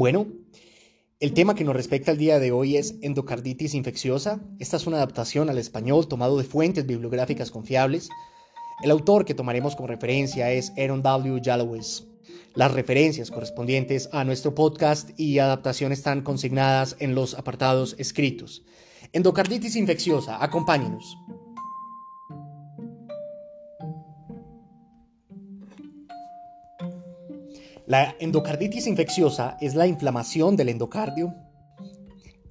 Bueno, el tema que nos respecta el día de hoy es endocarditis infecciosa. Esta es una adaptación al español tomado de fuentes bibliográficas confiables. El autor que tomaremos como referencia es Aaron W. Jallowes. Las referencias correspondientes a nuestro podcast y adaptación están consignadas en los apartados escritos. Endocarditis infecciosa, acompáñenos. La endocarditis infecciosa es la inflamación del endocardio,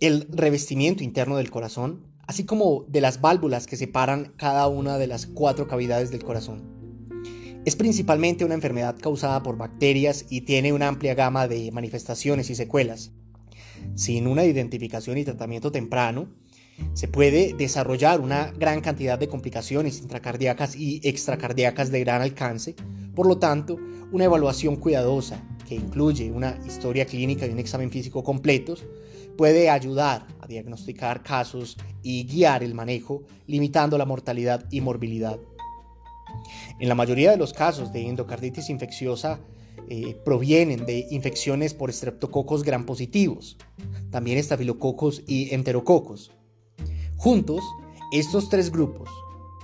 el revestimiento interno del corazón, así como de las válvulas que separan cada una de las cuatro cavidades del corazón. Es principalmente una enfermedad causada por bacterias y tiene una amplia gama de manifestaciones y secuelas. Sin una identificación y tratamiento temprano, se puede desarrollar una gran cantidad de complicaciones intracardíacas y extracardíacas de gran alcance, por lo tanto, una evaluación cuidadosa que incluye una historia clínica y un examen físico completos puede ayudar a diagnosticar casos y guiar el manejo, limitando la mortalidad y morbilidad. En la mayoría de los casos de endocarditis infecciosa eh, provienen de infecciones por estreptococos gram positivos, también estafilococos y enterococos. Juntos, estos tres grupos,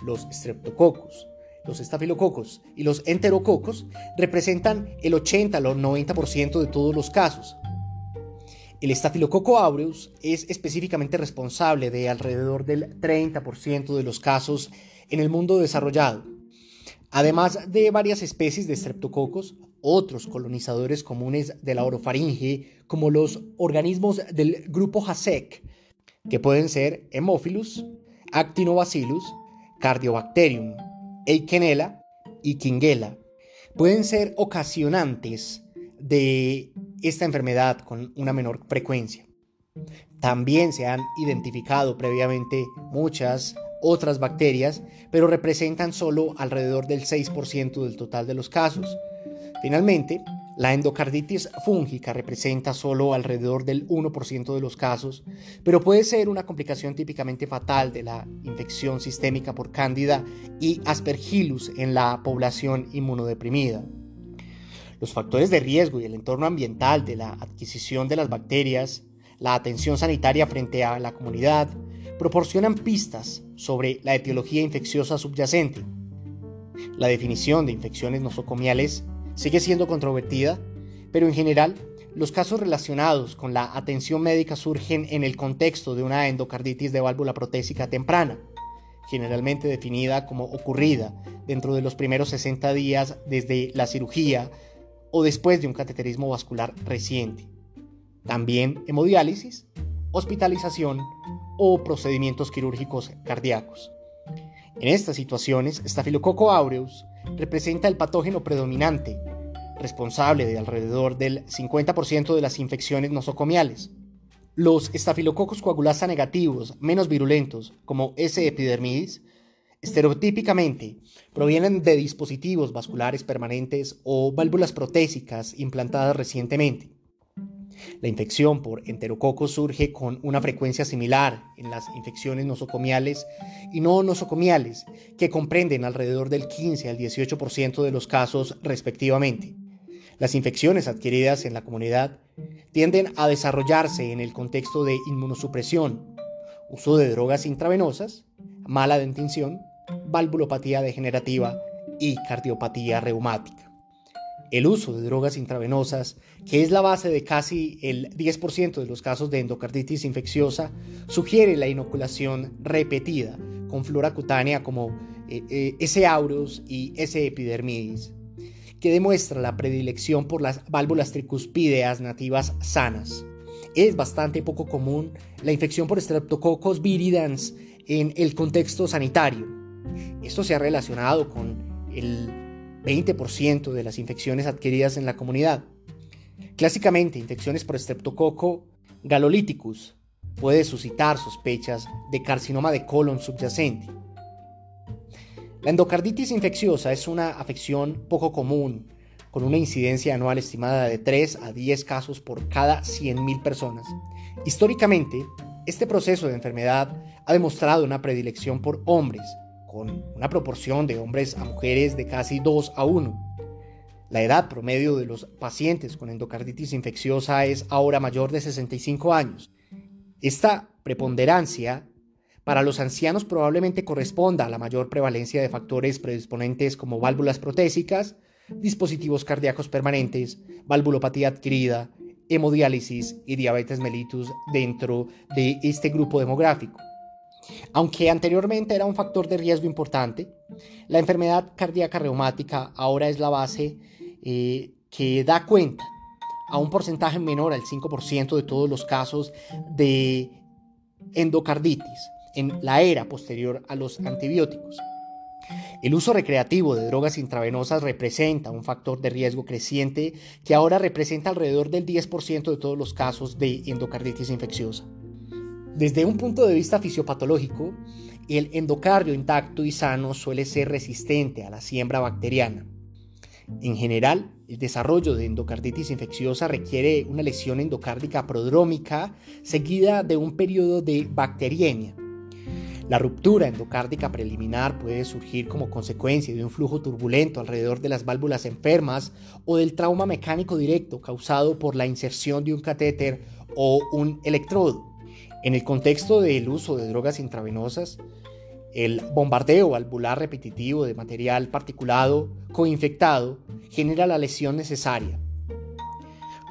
los streptococos, los estafilococos y los enterococos, representan el 80 al 90% de todos los casos. El estafilococo aureus es específicamente responsable de alrededor del 30% de los casos en el mundo desarrollado. Además de varias especies de streptococos, otros colonizadores comunes de la orofaringe, como los organismos del grupo HASEC, que pueden ser Hemophilus, Actinobacillus, Cardiobacterium, Eikenella y Kingella. Pueden ser ocasionantes de esta enfermedad con una menor frecuencia. También se han identificado previamente muchas otras bacterias, pero representan solo alrededor del 6% del total de los casos. Finalmente, la endocarditis fúngica representa solo alrededor del 1% de los casos, pero puede ser una complicación típicamente fatal de la infección sistémica por cándida y aspergillus en la población inmunodeprimida. Los factores de riesgo y el entorno ambiental de la adquisición de las bacterias, la atención sanitaria frente a la comunidad, proporcionan pistas sobre la etiología infecciosa subyacente. La definición de infecciones nosocomiales sigue siendo controvertida, pero en general los casos relacionados con la atención médica surgen en el contexto de una endocarditis de válvula protésica temprana, generalmente definida como ocurrida dentro de los primeros 60 días desde la cirugía o después de un cateterismo vascular reciente. También hemodiálisis, hospitalización o procedimientos quirúrgicos cardíacos. En estas situaciones, Staphylococcus aureus representa el patógeno predominante, responsable de alrededor del 50% de las infecciones nosocomiales. Los estafilococos coagulasa negativos, menos virulentos, como S. epidermidis, estereotípicamente provienen de dispositivos vasculares permanentes o válvulas protésicas implantadas recientemente. La infección por enterococos surge con una frecuencia similar en las infecciones nosocomiales y no nosocomiales, que comprenden alrededor del 15 al 18% de los casos respectivamente. Las infecciones adquiridas en la comunidad tienden a desarrollarse en el contexto de inmunosupresión, uso de drogas intravenosas, mala dentición, valvulopatía degenerativa y cardiopatía reumática el uso de drogas intravenosas, que es la base de casi el 10% de los casos de endocarditis infecciosa, sugiere la inoculación repetida con flora cutánea como eh, eh, S. aureus y S. epidermidis, que demuestra la predilección por las válvulas tricuspídeas nativas sanas. Es bastante poco común la infección por Streptococcus viridans en el contexto sanitario. Esto se ha relacionado con el 20% de las infecciones adquiridas en la comunidad. Clásicamente, infecciones por Streptococcus galolíticus puede suscitar sospechas de carcinoma de colon subyacente. La endocarditis infecciosa es una afección poco común, con una incidencia anual estimada de 3 a 10 casos por cada 100.000 personas. Históricamente, este proceso de enfermedad ha demostrado una predilección por hombres, con una proporción de hombres a mujeres de casi 2 a 1. La edad promedio de los pacientes con endocarditis infecciosa es ahora mayor de 65 años. Esta preponderancia para los ancianos probablemente corresponda a la mayor prevalencia de factores predisponentes como válvulas protésicas, dispositivos cardíacos permanentes, valvulopatía adquirida, hemodiálisis y diabetes mellitus dentro de este grupo demográfico. Aunque anteriormente era un factor de riesgo importante, la enfermedad cardíaca reumática ahora es la base eh, que da cuenta a un porcentaje menor al 5% de todos los casos de endocarditis en la era posterior a los antibióticos. El uso recreativo de drogas intravenosas representa un factor de riesgo creciente que ahora representa alrededor del 10% de todos los casos de endocarditis infecciosa. Desde un punto de vista fisiopatológico, el endocardio intacto y sano suele ser resistente a la siembra bacteriana. En general, el desarrollo de endocarditis infecciosa requiere una lesión endocárdica prodrómica seguida de un periodo de bacteriemia. La ruptura endocárdica preliminar puede surgir como consecuencia de un flujo turbulento alrededor de las válvulas enfermas o del trauma mecánico directo causado por la inserción de un catéter o un electrodo. En el contexto del uso de drogas intravenosas, el bombardeo valvular repetitivo de material particulado coinfectado genera la lesión necesaria.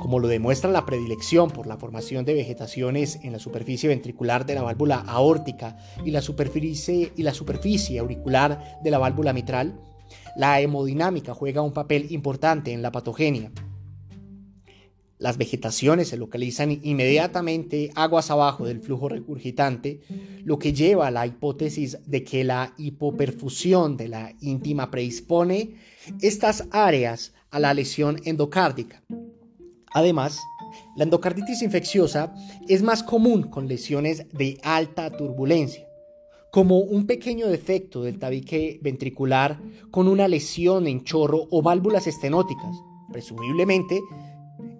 Como lo demuestra la predilección por la formación de vegetaciones en la superficie ventricular de la válvula aórtica y la superficie, y la superficie auricular de la válvula mitral, la hemodinámica juega un papel importante en la patogenia. Las vegetaciones se localizan inmediatamente aguas abajo del flujo recurgitante, lo que lleva a la hipótesis de que la hipoperfusión de la íntima predispone estas áreas a la lesión endocárdica. Además, la endocarditis infecciosa es más común con lesiones de alta turbulencia, como un pequeño defecto del tabique ventricular con una lesión en chorro o válvulas estenóticas, presumiblemente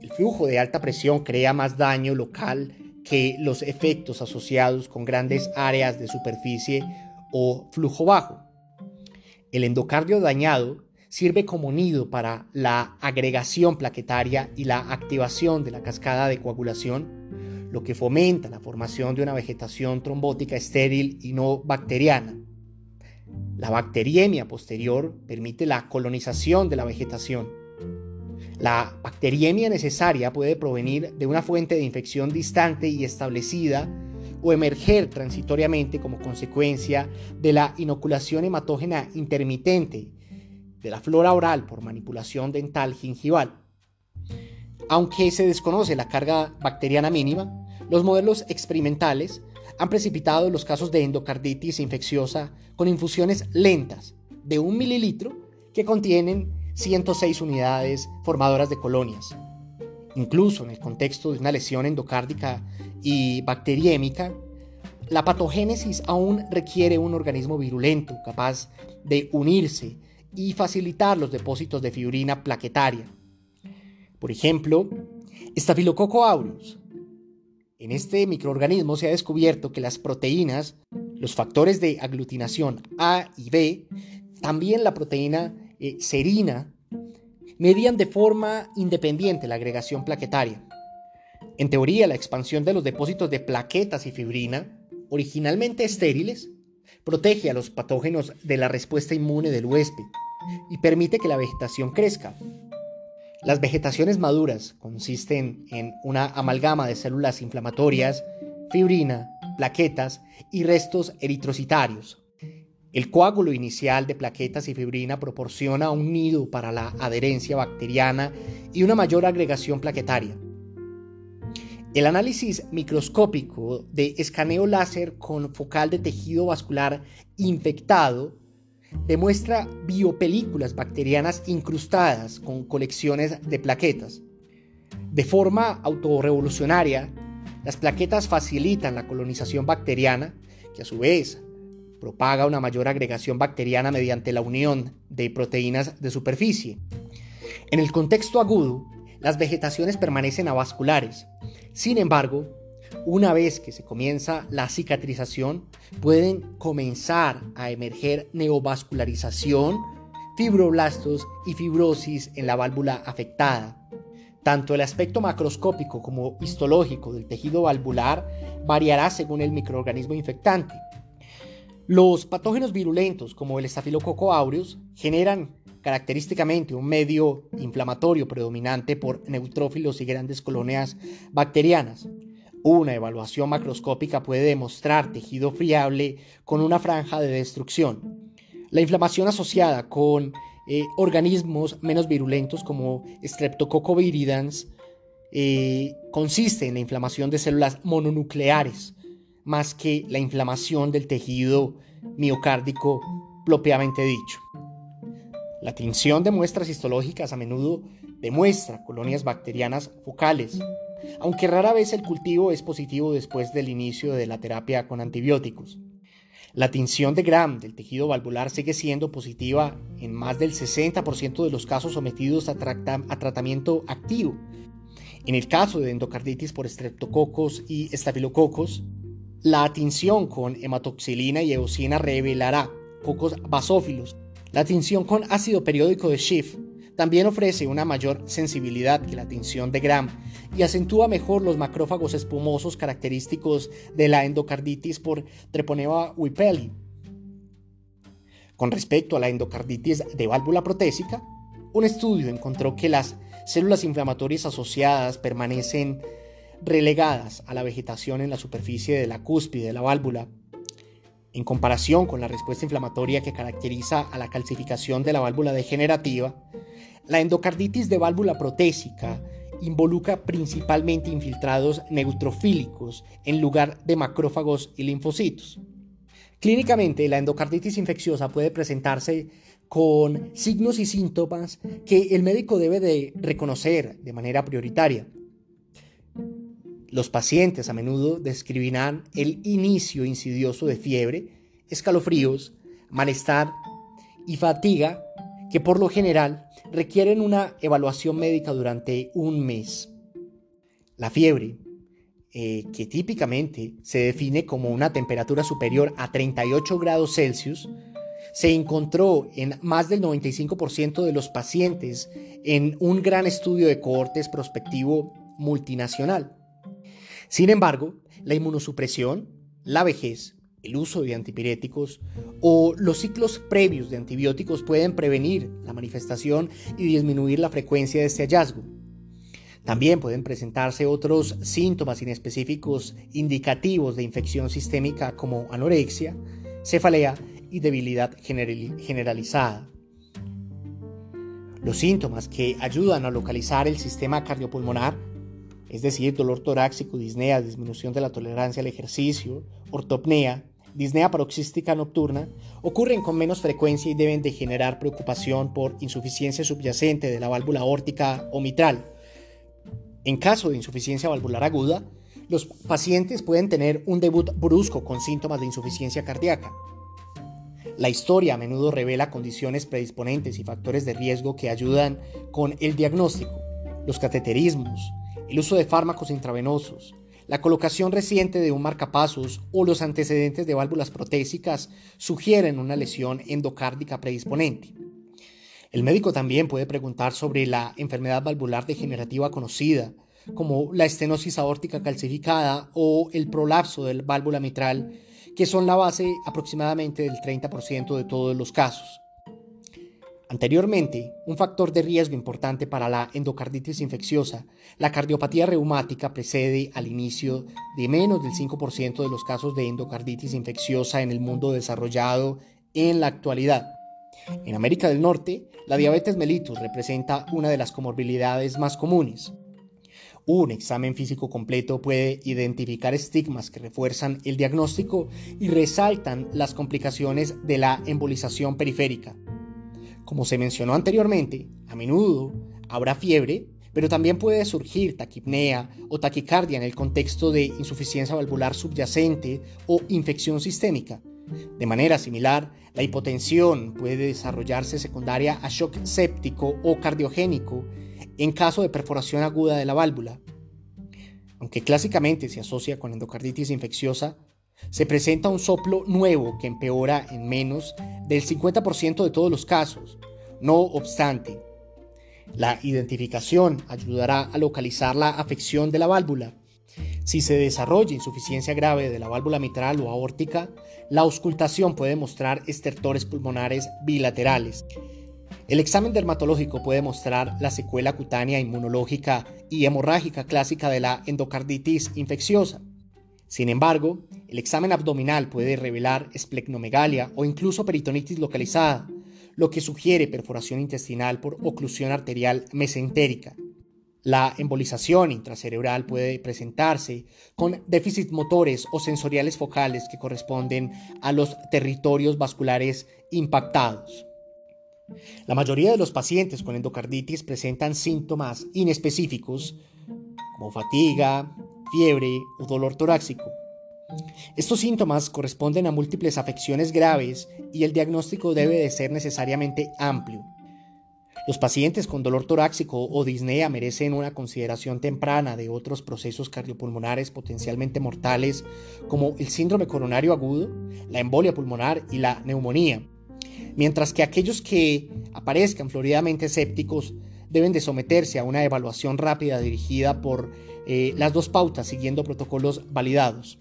el flujo de alta presión crea más daño local que los efectos asociados con grandes áreas de superficie o flujo bajo. El endocardio dañado sirve como nido para la agregación plaquetaria y la activación de la cascada de coagulación, lo que fomenta la formación de una vegetación trombótica estéril y no bacteriana. La bacteriemia posterior permite la colonización de la vegetación la bacteriemia necesaria puede provenir de una fuente de infección distante y establecida o emerger transitoriamente como consecuencia de la inoculación hematógena intermitente de la flora oral por manipulación dental gingival. Aunque se desconoce la carga bacteriana mínima, los modelos experimentales han precipitado los casos de endocarditis infecciosa con infusiones lentas de un mililitro que contienen 106 unidades formadoras de colonias. Incluso en el contexto de una lesión endocárdica y bacteriémica, la patogénesis aún requiere un organismo virulento capaz de unirse y facilitar los depósitos de fibrina plaquetaria. Por ejemplo, Staphylococcus aureus. En este microorganismo se ha descubierto que las proteínas, los factores de aglutinación A y B, también la proteína eh, serina medían de forma independiente la agregación plaquetaria. En teoría, la expansión de los depósitos de plaquetas y fibrina, originalmente estériles, protege a los patógenos de la respuesta inmune del huésped y permite que la vegetación crezca. Las vegetaciones maduras consisten en una amalgama de células inflamatorias, fibrina, plaquetas y restos eritrocitarios. El coágulo inicial de plaquetas y fibrina proporciona un nido para la adherencia bacteriana y una mayor agregación plaquetaria. El análisis microscópico de escaneo láser con focal de tejido vascular infectado demuestra biopelículas bacterianas incrustadas con colecciones de plaquetas. De forma autorrevolucionaria, las plaquetas facilitan la colonización bacteriana, que a su vez propaga una mayor agregación bacteriana mediante la unión de proteínas de superficie. En el contexto agudo, las vegetaciones permanecen avasculares. Sin embargo, una vez que se comienza la cicatrización, pueden comenzar a emerger neovascularización, fibroblastos y fibrosis en la válvula afectada. Tanto el aspecto macroscópico como histológico del tejido valvular variará según el microorganismo infectante. Los patógenos virulentos como el estafilococo aureus generan característicamente un medio inflamatorio predominante por neutrófilos y grandes colonias bacterianas. Una evaluación macroscópica puede demostrar tejido friable con una franja de destrucción. La inflamación asociada con eh, organismos menos virulentos como Streptococcus viridans eh, consiste en la inflamación de células mononucleares más que la inflamación del tejido miocárdico propiamente dicho. La tinción de muestras histológicas a menudo demuestra colonias bacterianas focales, aunque rara vez el cultivo es positivo después del inicio de la terapia con antibióticos. La tinción de Gram del tejido valvular sigue siendo positiva en más del 60% de los casos sometidos a, tratamiento activo. En el caso de endocarditis por estreptococos y estafilococos, la tinción con hematoxilina y eosina revelará cocos basófilos la tinción con ácido periódico de Schiff también ofrece una mayor sensibilidad que la tinción de Gram y acentúa mejor los macrófagos espumosos característicos de la endocarditis por Treponema wipelli. Con respecto a la endocarditis de válvula protésica, un estudio encontró que las células inflamatorias asociadas permanecen relegadas a la vegetación en la superficie de la cúspide de la válvula en comparación con la respuesta inflamatoria que caracteriza a la calcificación de la válvula degenerativa, la endocarditis de válvula protésica involucra principalmente infiltrados neutrofílicos en lugar de macrófagos y linfocitos. Clínicamente, la endocarditis infecciosa puede presentarse con signos y síntomas que el médico debe de reconocer de manera prioritaria. Los pacientes a menudo describirán el inicio insidioso de fiebre, escalofríos, malestar y fatiga que por lo general requieren una evaluación médica durante un mes. La fiebre, eh, que típicamente se define como una temperatura superior a 38 grados Celsius, se encontró en más del 95% de los pacientes en un gran estudio de cohortes prospectivo multinacional. Sin embargo, la inmunosupresión, la vejez, el uso de antipiréticos o los ciclos previos de antibióticos pueden prevenir la manifestación y disminuir la frecuencia de este hallazgo. También pueden presentarse otros síntomas inespecíficos indicativos de infección sistémica como anorexia, cefalea y debilidad generalizada. Los síntomas que ayudan a localizar el sistema cardiopulmonar es decir, dolor torácico, disnea, disminución de la tolerancia al ejercicio, ortopnea, disnea paroxística nocturna, ocurren con menos frecuencia y deben de generar preocupación por insuficiencia subyacente de la válvula aórtica o mitral. En caso de insuficiencia valvular aguda, los pacientes pueden tener un debut brusco con síntomas de insuficiencia cardíaca. La historia a menudo revela condiciones predisponentes y factores de riesgo que ayudan con el diagnóstico. Los cateterismos, el uso de fármacos intravenosos, la colocación reciente de un marcapasos o los antecedentes de válvulas protésicas sugieren una lesión endocárdica predisponente. El médico también puede preguntar sobre la enfermedad valvular degenerativa conocida, como la estenosis aórtica calcificada o el prolapso de la válvula mitral, que son la base aproximadamente del 30% de todos los casos. Anteriormente, un factor de riesgo importante para la endocarditis infecciosa, la cardiopatía reumática precede al inicio de menos del 5% de los casos de endocarditis infecciosa en el mundo desarrollado en la actualidad. En América del Norte, la diabetes mellitus representa una de las comorbilidades más comunes. Un examen físico completo puede identificar estigmas que refuerzan el diagnóstico y resaltan las complicaciones de la embolización periférica. Como se mencionó anteriormente, a menudo habrá fiebre, pero también puede surgir taquipnea o taquicardia en el contexto de insuficiencia valvular subyacente o infección sistémica. De manera similar, la hipotensión puede desarrollarse secundaria a shock séptico o cardiogénico en caso de perforación aguda de la válvula. Aunque clásicamente se asocia con endocarditis infecciosa, se presenta un soplo nuevo que empeora en menos del 50% de todos los casos, No obstante, la identificación ayudará a localizar la afección de la válvula. Si se desarrolla insuficiencia grave de la válvula mitral o aórtica, la auscultación puede mostrar estertores pulmonares bilaterales. El examen dermatológico puede mostrar la secuela cutánea inmunológica y hemorrágica clásica de la endocarditis infecciosa. Sin embargo, el examen abdominal puede revelar esplecnomegalia o incluso peritonitis localizada, lo que sugiere perforación intestinal por oclusión arterial mesentérica. La embolización intracerebral puede presentarse con déficits motores o sensoriales focales que corresponden a los territorios vasculares impactados. La mayoría de los pacientes con endocarditis presentan síntomas inespecíficos como fatiga, fiebre o dolor torácico. Estos síntomas corresponden a múltiples afecciones graves y el diagnóstico debe de ser necesariamente amplio. Los pacientes con dolor torácico o disnea merecen una consideración temprana de otros procesos cardiopulmonares potencialmente mortales como el síndrome coronario agudo, la embolia pulmonar y la neumonía, mientras que aquellos que aparezcan floridamente escépticos deben de someterse a una evaluación rápida dirigida por eh, las dos pautas siguiendo protocolos validados.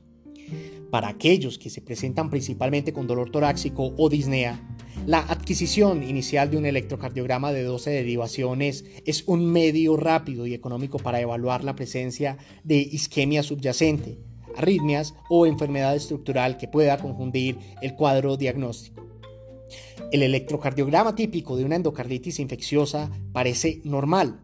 Para aquellos que se presentan principalmente con dolor torácico o disnea, la adquisición inicial de un electrocardiograma de 12 derivaciones es un medio rápido y económico para evaluar la presencia de isquemia subyacente, arritmias o enfermedad estructural que pueda confundir el cuadro diagnóstico. El electrocardiograma típico de una endocarditis infecciosa parece normal,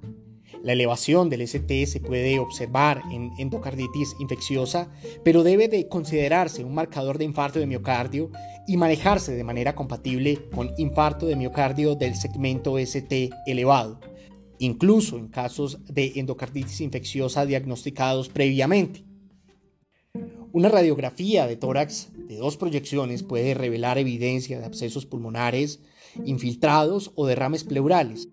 la elevación del ST se puede observar en endocarditis infecciosa, pero debe de considerarse un marcador de infarto de miocardio y manejarse de manera compatible con infarto de miocardio del segmento ST elevado, incluso en casos de endocarditis infecciosa diagnosticados previamente. Una radiografía de tórax de dos proyecciones puede revelar evidencia de abscesos pulmonares, infiltrados o derrames pleurales.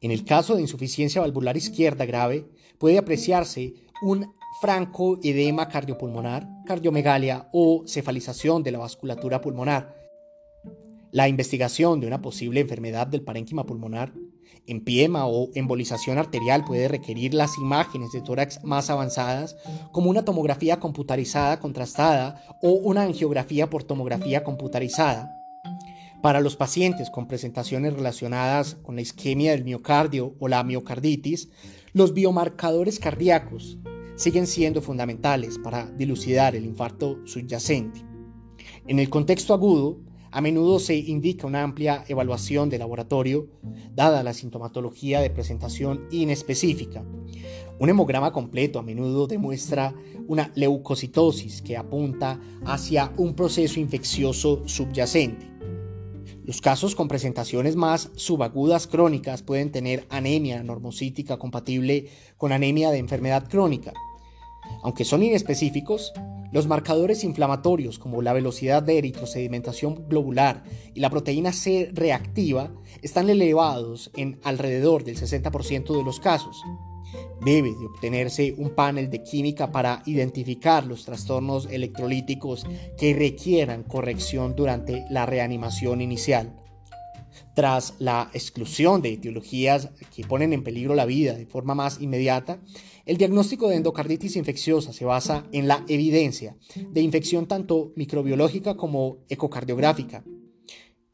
En el caso de insuficiencia valvular izquierda grave, puede apreciarse un franco edema cardiopulmonar, cardiomegalia o cefalización de la vasculatura pulmonar. La investigación de una posible enfermedad del parénquima pulmonar, empiema o embolización arterial puede requerir las imágenes de tórax más avanzadas como una tomografía computarizada contrastada o una angiografía por tomografía computarizada. Para los pacientes con presentaciones relacionadas con la isquemia del miocardio o la miocarditis, los biomarcadores cardíacos siguen siendo fundamentales para dilucidar el infarto subyacente. En el contexto agudo, a menudo se indica una amplia evaluación de laboratorio, dada la sintomatología de presentación inespecífica. Un hemograma completo a menudo demuestra una leucocitosis que apunta hacia un proceso infeccioso subyacente. Los casos con presentaciones más subagudas crónicas pueden tener anemia normocítica compatible con anemia de enfermedad crónica. Aunque son inespecíficos, los marcadores inflamatorios como la velocidad de eritrosedimentación globular y la proteína C reactiva están elevados en alrededor del 60% de los casos. Debe de obtenerse un panel de química para identificar los trastornos electrolíticos que requieran corrección durante la reanimación inicial. Tras la exclusión de etiologías que ponen en peligro la vida de forma más inmediata, el diagnóstico de endocarditis infecciosa se basa en la evidencia de infección tanto microbiológica como ecocardiográfica.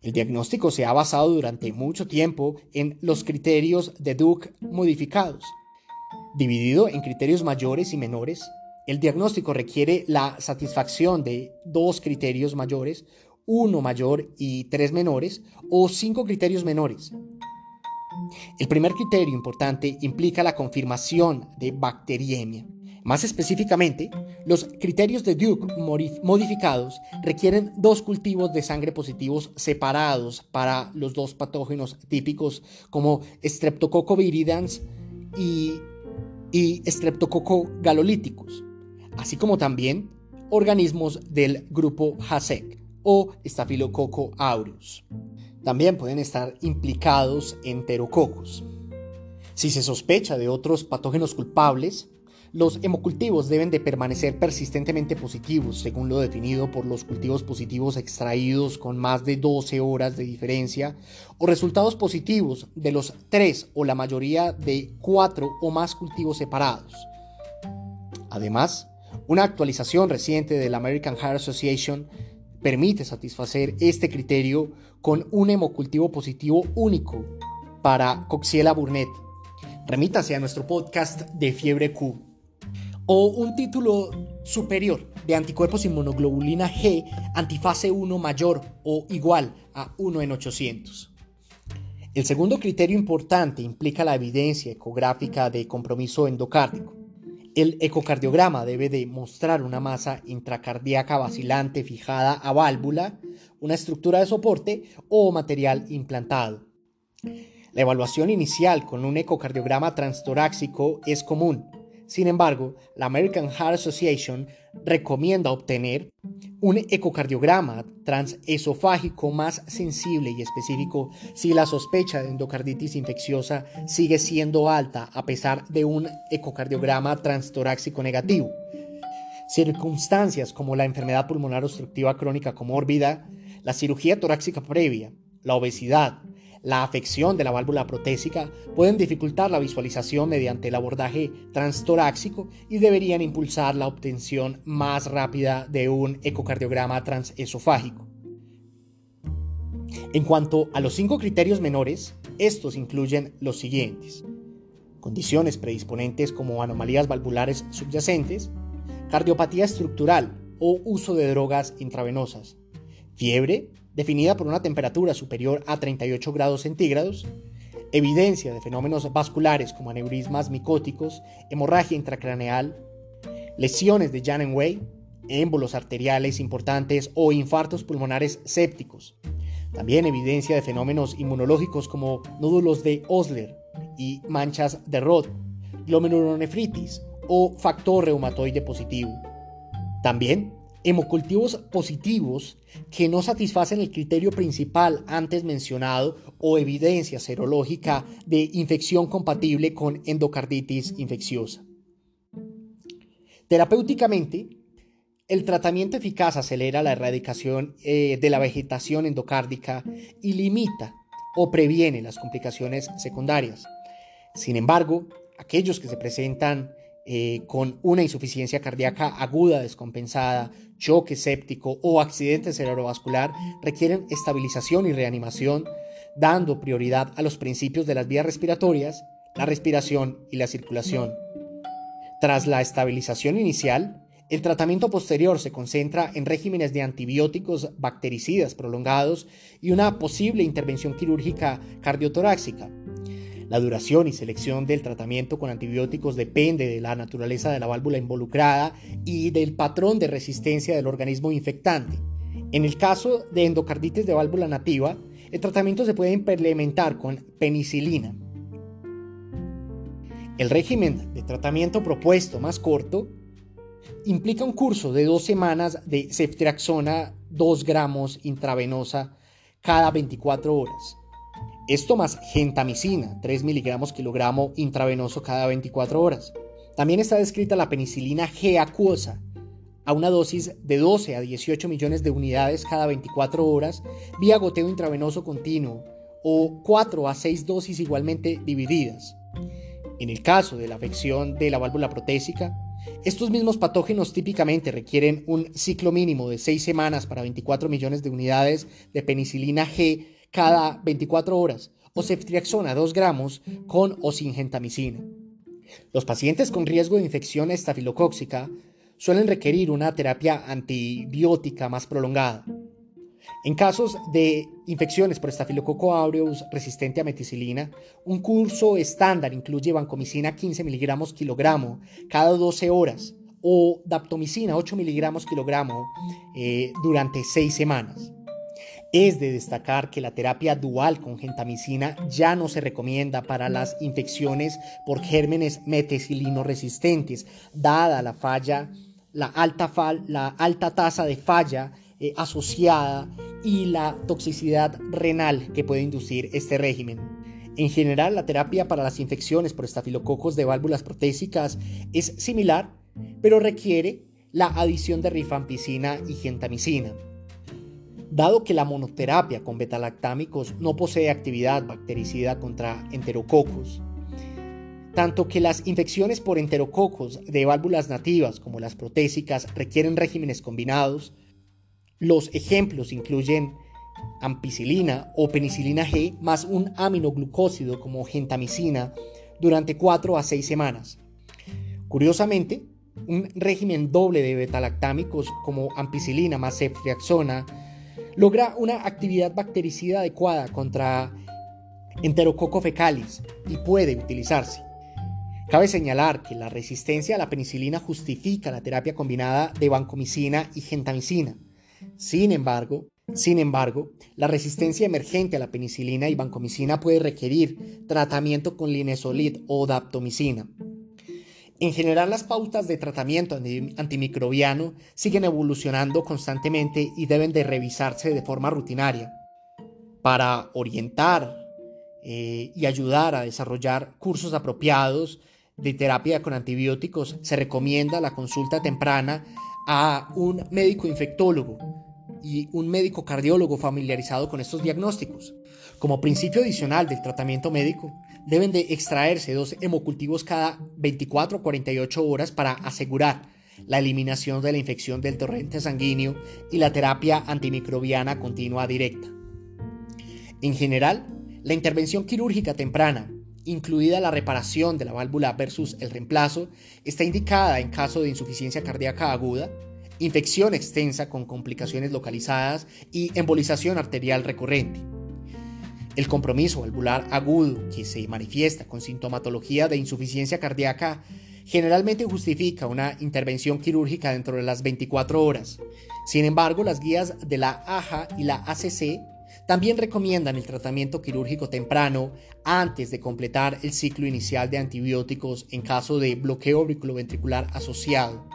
El diagnóstico se ha basado durante mucho tiempo en los criterios de Duke modificados Dividido en criterios mayores y menores, el diagnóstico requiere la satisfacción de dos criterios mayores, uno mayor y tres menores, o cinco criterios menores. El primer criterio importante implica la confirmación de bacteriemia. Más específicamente, los criterios de Duke modificados requieren dos cultivos de sangre positivos separados para los dos patógenos típicos como Streptococcus viridans y y Streptococcus galolíticos, así como también organismos del grupo HASEC o Staphylococcus aureus. También pueden estar implicados enterococos. Si se sospecha de otros patógenos culpables, Los hemocultivos deben de permanecer persistentemente positivos, según lo definido por los cultivos positivos extraídos con más de 12 horas de diferencia, o resultados positivos de los 3 o la mayoría de 4 o más cultivos separados. Además, una actualización reciente de la American Heart Association permite satisfacer este criterio con un hemocultivo positivo único para Coxiella burnet. Remítase a nuestro podcast de fiebre Q o un título superior de anticuerpos inmunoglobulina G antifase 1 mayor o igual a 1 en 800. El segundo criterio importante implica la evidencia ecográfica de compromiso endocárdico. El ecocardiograma debe de mostrar una masa intracardíaca vacilante fijada a válvula, una estructura de soporte o material implantado. La evaluación inicial con un ecocardiograma transtoráxico es común, sin embargo, la American Heart Association recomienda obtener un ecocardiograma transesofágico más sensible y específico si la sospecha de endocarditis infecciosa sigue siendo alta a pesar de un ecocardiograma transtoráxico negativo. Circunstancias como la enfermedad pulmonar obstructiva crónica comórbida, la cirugía torácica previa, la obesidad, la afección de la válvula protésica pueden dificultar la visualización mediante el abordaje transtoráxico y deberían impulsar la obtención más rápida de un ecocardiograma transesofágico. En cuanto a los cinco criterios menores, estos incluyen los siguientes. Condiciones predisponentes como anomalías valvulares subyacentes, cardiopatía estructural o uso de drogas intravenosas, fiebre, definida por una temperatura superior a 38 grados centígrados, evidencia de fenómenos vasculares como aneurismas micóticos, hemorragia intracraneal, lesiones de Janeway, émbolos arteriales importantes o infartos pulmonares sépticos. También evidencia de fenómenos inmunológicos como nódulos de Osler y manchas de Roth, glomerulonefritis o factor reumatoide positivo. También hemocultivos positivos que no satisfacen el criterio principal antes mencionado o evidencia serológica de infección compatible con endocarditis infecciosa. Terapéuticamente, el tratamiento eficaz acelera la erradicación eh, de la vegetación endocárdica y limita o previene las complicaciones secundarias. Sin embargo, aquellos que se presentan eh, con una insuficiencia cardíaca aguda descompensada, choque séptico o accidente cerebrovascular requieren estabilización y reanimación, dando prioridad a los principios de las vías respiratorias, la respiración y la circulación. Tras la estabilización inicial, el tratamiento posterior se concentra en regímenes de antibióticos bactericidas prolongados y una posible intervención quirúrgica cardiotoráxica. La duración y selección del tratamiento con antibióticos depende de la naturaleza de la válvula involucrada y del patrón de resistencia del organismo infectante. En el caso de endocarditis de válvula nativa, el tratamiento se puede implementar con penicilina. El régimen de tratamiento propuesto más corto implica un curso de dos semanas de ceftriaxona 2 gramos intravenosa cada 24 horas. Esto más gentamicina, 3 miligramos kilogramo intravenoso cada 24 horas. También está descrita la penicilina G acuosa, a una dosis de 12 a 18 millones de unidades cada 24 horas vía goteo intravenoso continuo o 4 a 6 dosis igualmente divididas. En el caso de la afección de la válvula protésica, estos mismos patógenos típicamente requieren un ciclo mínimo de 6 semanas para 24 millones de unidades de penicilina G cada 24 horas o ceftriaxona 2 gramos con o sin gentamicina. Los pacientes con riesgo de infección estafilocóxica suelen requerir una terapia antibiótica más prolongada. En casos de infecciones por estafilococo aureus resistente a meticilina, un curso estándar incluye vancomicina 15 miligramos kilogramo cada 12 horas o daptomicina 8 miligramos kilogramo eh, durante 6 semanas. Es de destacar que la terapia dual con gentamicina ya no se recomienda para las infecciones por gérmenes meticilino resistentes, dada la alta tasa de falla eh, asociada y la toxicidad renal que puede inducir este régimen. En general, la terapia para las infecciones por estafilococos de válvulas protésicas es similar, pero requiere la adición de rifampicina y gentamicina. Dado que la monoterapia con betalactámicos no posee actividad bactericida contra enterococos, tanto que las infecciones por enterococos de válvulas nativas como las protésicas requieren regímenes combinados, los ejemplos incluyen ampicilina o penicilina G más un aminoglucósido como gentamicina durante 4 a 6 semanas. Curiosamente, un régimen doble de betalactámicos como ampicilina más ceftriaxona logra una actividad bactericida adecuada contra Enterococo fecalis y puede utilizarse. Cabe señalar que la resistencia a la penicilina justifica la terapia combinada de vancomicina y gentamicina. Sin embargo, sin embargo, la resistencia emergente a la penicilina y vancomicina puede requerir tratamiento con linesolid o daptomicina. En general, las pautas de tratamiento antimicrobiano siguen evolucionando constantemente y deben de revisarse de forma rutinaria para orientar eh, y ayudar a desarrollar cursos apropiados de terapia con antibióticos. Se recomienda la consulta temprana a un médico infectólogo y un médico cardiólogo familiarizado con estos diagnósticos. Como principio adicional del tratamiento médico, deben de extraerse dos hemocultivos cada 24 o 48 horas para asegurar la eliminación de la infección del torrente sanguíneo y la terapia antimicrobiana continua directa. En general, la intervención quirúrgica temprana, incluida la reparación de la válvula versus el reemplazo, está indicada en caso de insuficiencia cardíaca aguda, infección extensa con complicaciones localizadas y embolización arterial recurrente. El compromiso valvular agudo que se manifiesta con sintomatología de insuficiencia cardíaca generalmente justifica una intervención quirúrgica dentro de las 24 horas. Sin embargo, las guías de la AJA y la ACC también recomiendan el tratamiento quirúrgico temprano antes de completar el ciclo inicial de antibióticos en caso de bloqueo auriculoventricular asociado.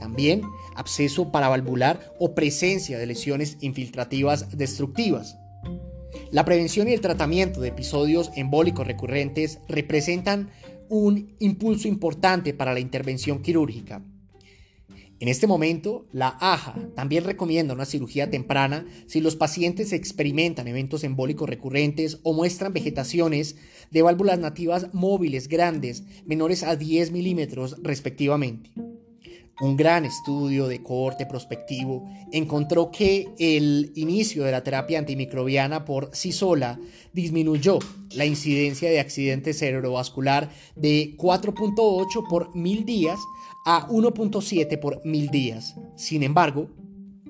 También absceso paravalvular o presencia de lesiones infiltrativas destructivas. La prevención y el tratamiento de episodios embólicos recurrentes representan un impulso importante para la intervención quirúrgica. En este momento, la AJA también recomienda una cirugía temprana si los pacientes experimentan eventos embólicos recurrentes o muestran vegetaciones de válvulas nativas móviles grandes menores a 10 milímetros respectivamente. Un gran estudio de cohorte prospectivo encontró que el inicio de la terapia antimicrobiana por sí sola disminuyó la incidencia de accidente cerebrovascular de 4.8 por mil días a 1.7 por mil días. Sin embargo,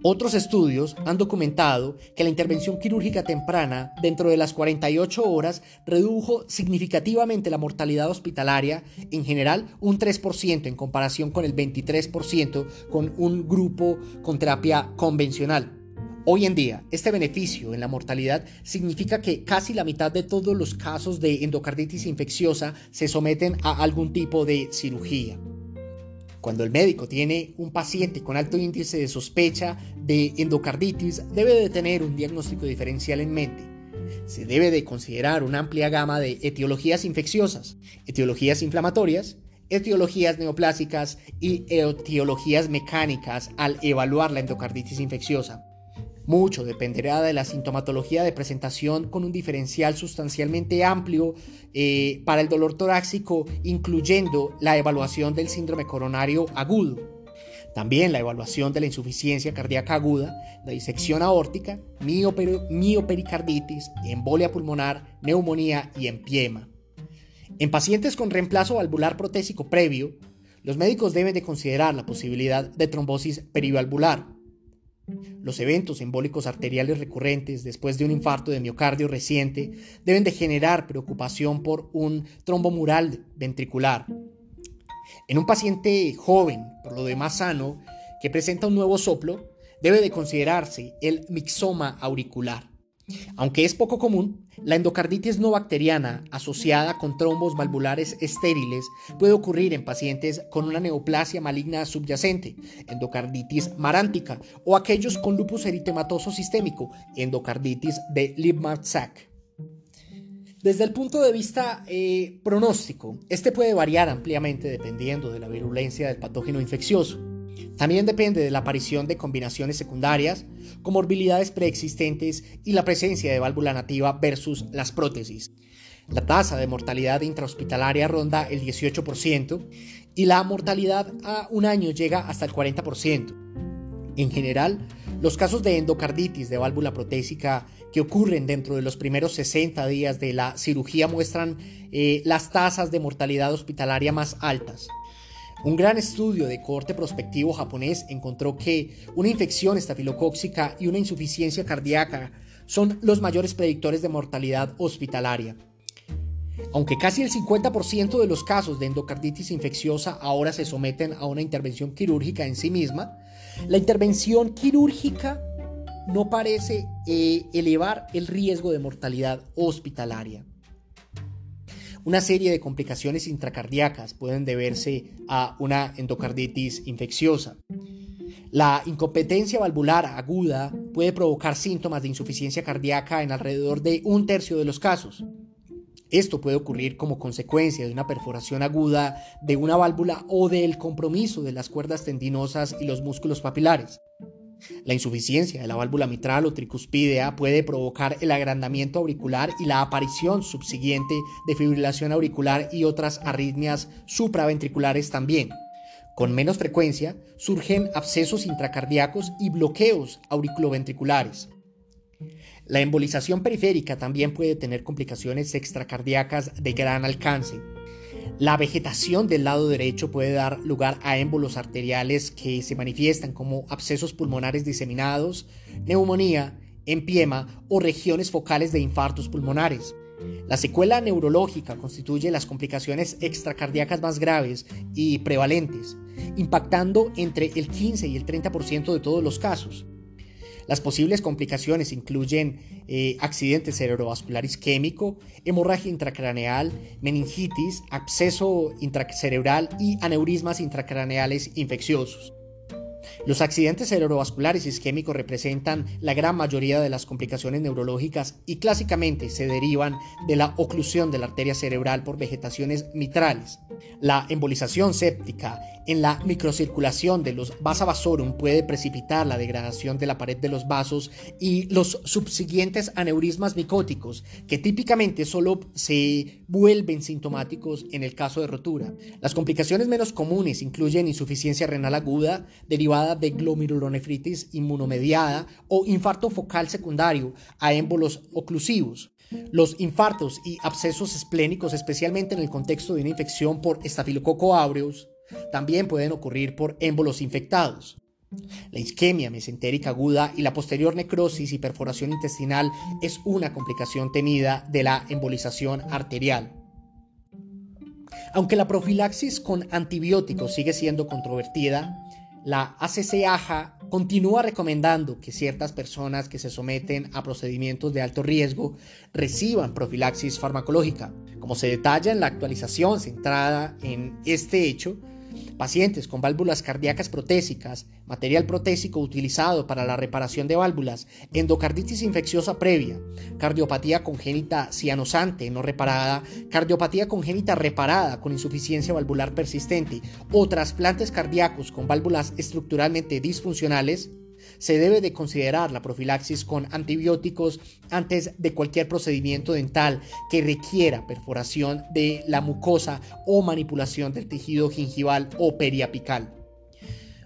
otros estudios han documentado que la intervención quirúrgica temprana dentro de las 48 horas redujo significativamente la mortalidad hospitalaria, en general un 3% en comparación con el 23% con un grupo con terapia convencional. Hoy en día, este beneficio en la mortalidad significa que casi la mitad de todos los casos de endocarditis infecciosa se someten a algún tipo de cirugía. Cuando el médico tiene un paciente con alto índice de sospecha de endocarditis, debe de tener un diagnóstico diferencial en mente. Se debe de considerar una amplia gama de etiologías infecciosas, etiologías inflamatorias, etiologías neoplásicas y etiologías mecánicas al evaluar la endocarditis infecciosa. Mucho dependerá de la sintomatología de presentación con un diferencial sustancialmente amplio eh, para el dolor torácico, incluyendo la evaluación del síndrome coronario agudo. También la evaluación de la insuficiencia cardíaca aguda, la disección aórtica, miopericarditis, embolia pulmonar, neumonía y empiema. En pacientes con reemplazo valvular protésico previo, los médicos deben de considerar la posibilidad de trombosis perivalvular, los eventos embólicos arteriales recurrentes después de un infarto de miocardio reciente deben de generar preocupación por un trombomural ventricular. En un paciente joven, por lo demás sano, que presenta un nuevo soplo, debe de considerarse el mixoma auricular. Aunque es poco común, la endocarditis no bacteriana asociada con trombos valvulares estériles puede ocurrir en pacientes con una neoplasia maligna subyacente, endocarditis marántica, o aquellos con lupus eritematoso sistémico, endocarditis de Liebmacher-Sachs. Desde el punto de vista eh, pronóstico, este puede variar ampliamente dependiendo de la virulencia del patógeno infeccioso. También depende de la aparición de combinaciones secundarias, comorbilidades preexistentes y la presencia de válvula nativa versus las prótesis. La tasa de mortalidad intrahospitalaria ronda el 18% y la mortalidad a un año llega hasta el 40%. En general, los casos de endocarditis de válvula protésica que ocurren dentro de los primeros 60 días de la cirugía muestran eh, las tasas de mortalidad hospitalaria más altas. Un gran estudio de corte prospectivo japonés encontró que una infección estafilocóxica y una insuficiencia cardíaca son los mayores predictores de mortalidad hospitalaria. Aunque casi el 50% de los casos de endocarditis infecciosa ahora se someten a una intervención quirúrgica en sí misma, la intervención quirúrgica no parece eh, elevar el riesgo de mortalidad hospitalaria. Una serie de complicaciones intracardíacas pueden deberse a una endocarditis infecciosa. La incompetencia valvular aguda puede provocar síntomas de insuficiencia cardíaca en alrededor de un tercio de los casos. Esto puede ocurrir como consecuencia de una perforación aguda de una válvula o del compromiso de las cuerdas tendinosas y los músculos papilares. La insuficiencia de la válvula mitral o tricuspidea puede provocar el agrandamiento auricular y la aparición subsiguiente de fibrilación auricular y otras arritmias supraventriculares también. Con menos frecuencia surgen abscesos intracardíacos y bloqueos auriculoventriculares. La embolización periférica también puede tener complicaciones extracardíacas de gran alcance. La vegetación del lado derecho puede dar lugar a émbolos arteriales que se manifiestan como abscesos pulmonares diseminados, neumonía, empiema o regiones focales de infartos pulmonares. La secuela neurológica constituye las complicaciones extracardíacas más graves y prevalentes, impactando entre el 15 y el 30% de todos los casos. Las posibles complicaciones incluyen eh, accidente cerebrovascular isquémico, hemorragia intracraneal, meningitis, absceso intracerebral y aneurismas intracraneales infecciosos. Los accidentes cerebrovasculares isquémicos representan la gran mayoría de las complicaciones neurológicas y clásicamente se derivan de la oclusión de la arteria cerebral por vegetaciones mitrales. La embolización séptica en la microcirculación de los vasa vasorum puede precipitar la degradación de la pared de los vasos y los subsiguientes aneurismas micóticos, que típicamente solo se vuelven sintomáticos en el caso de rotura. Las complicaciones menos comunes incluyen insuficiencia renal aguda derivada de glomerulonefritis inmunomediada o infarto focal secundario a émbolos oclusivos. Los infartos y abscesos esplénicos, especialmente en el contexto de una infección por estafilococo aureus, también pueden ocurrir por émbolos infectados. La isquemia mesentérica aguda y la posterior necrosis y perforación intestinal es una complicación temida de la embolización arterial. Aunque la profilaxis con antibióticos sigue siendo controvertida, la ACC-AJA continúa recomendando que ciertas personas que se someten a procedimientos de alto riesgo reciban profilaxis farmacológica. Como se detalla en la actualización centrada en este hecho, Pacientes con válvulas cardíacas protésicas, material protésico utilizado para la reparación de válvulas, endocarditis infecciosa previa, cardiopatía congénita cianosante no reparada, cardiopatía congénita reparada con insuficiencia valvular persistente o trasplantes cardíacos con válvulas estructuralmente disfuncionales, se debe de considerar la profilaxis con antibióticos antes de cualquier procedimiento dental que requiera perforación de la mucosa o manipulación del tejido gingival o periapical.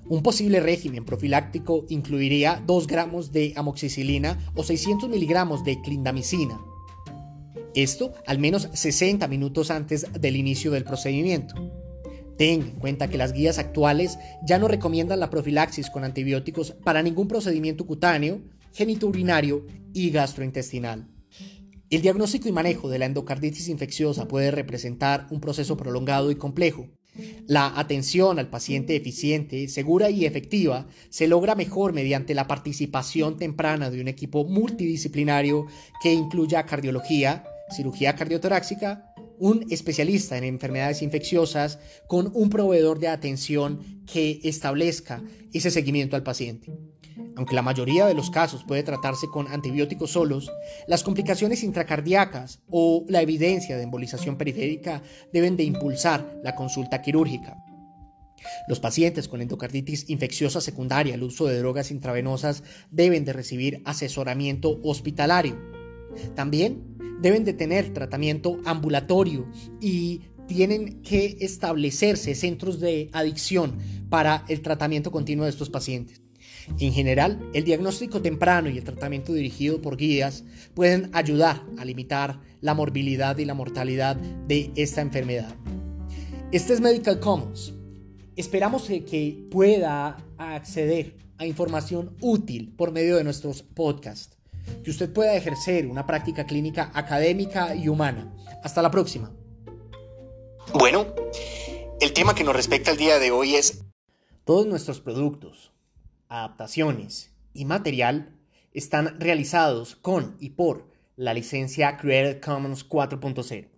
Un posible régimen profiláctico incluiría 2 gramos de amoxicilina o 600 miligramos de clindamicina. Esto al menos 60 minutos antes del inicio del procedimiento. Ten en cuenta que las guías actuales ya no recomiendan la profilaxis con antibióticos para ningún procedimiento cutáneo, genitourinario y gastrointestinal. El diagnóstico y manejo de la endocarditis infecciosa puede representar un proceso prolongado y complejo. La atención al paciente eficiente, segura y efectiva se logra mejor mediante la participación temprana de un equipo multidisciplinario que incluya cardiología, cirugía cardiotoráxica, un especialista en enfermedades infecciosas con un proveedor de atención que establezca ese seguimiento al paciente. Aunque la mayoría de los casos puede tratarse con antibióticos solos, las complicaciones intracardíacas o la evidencia de embolización periférica deben de impulsar la consulta quirúrgica. Los pacientes con endocarditis infecciosa secundaria al uso de drogas intravenosas deben de recibir asesoramiento hospitalario. También deben de tener tratamiento ambulatorio y tienen que establecerse centros de adicción para el tratamiento continuo de estos pacientes. En general, el diagnóstico temprano y el tratamiento dirigido por guías pueden ayudar a limitar la morbilidad y la mortalidad de esta enfermedad. Este es Medical Commons. Esperamos que pueda acceder a información útil por medio de nuestros podcasts, que usted pueda ejercer una práctica clínica académica y humana. Hasta la próxima. Bueno, el tema que nos respecta el día de hoy es todos nuestros productos, adaptaciones y material están realizados con y por la licencia Creative Commons 4.0.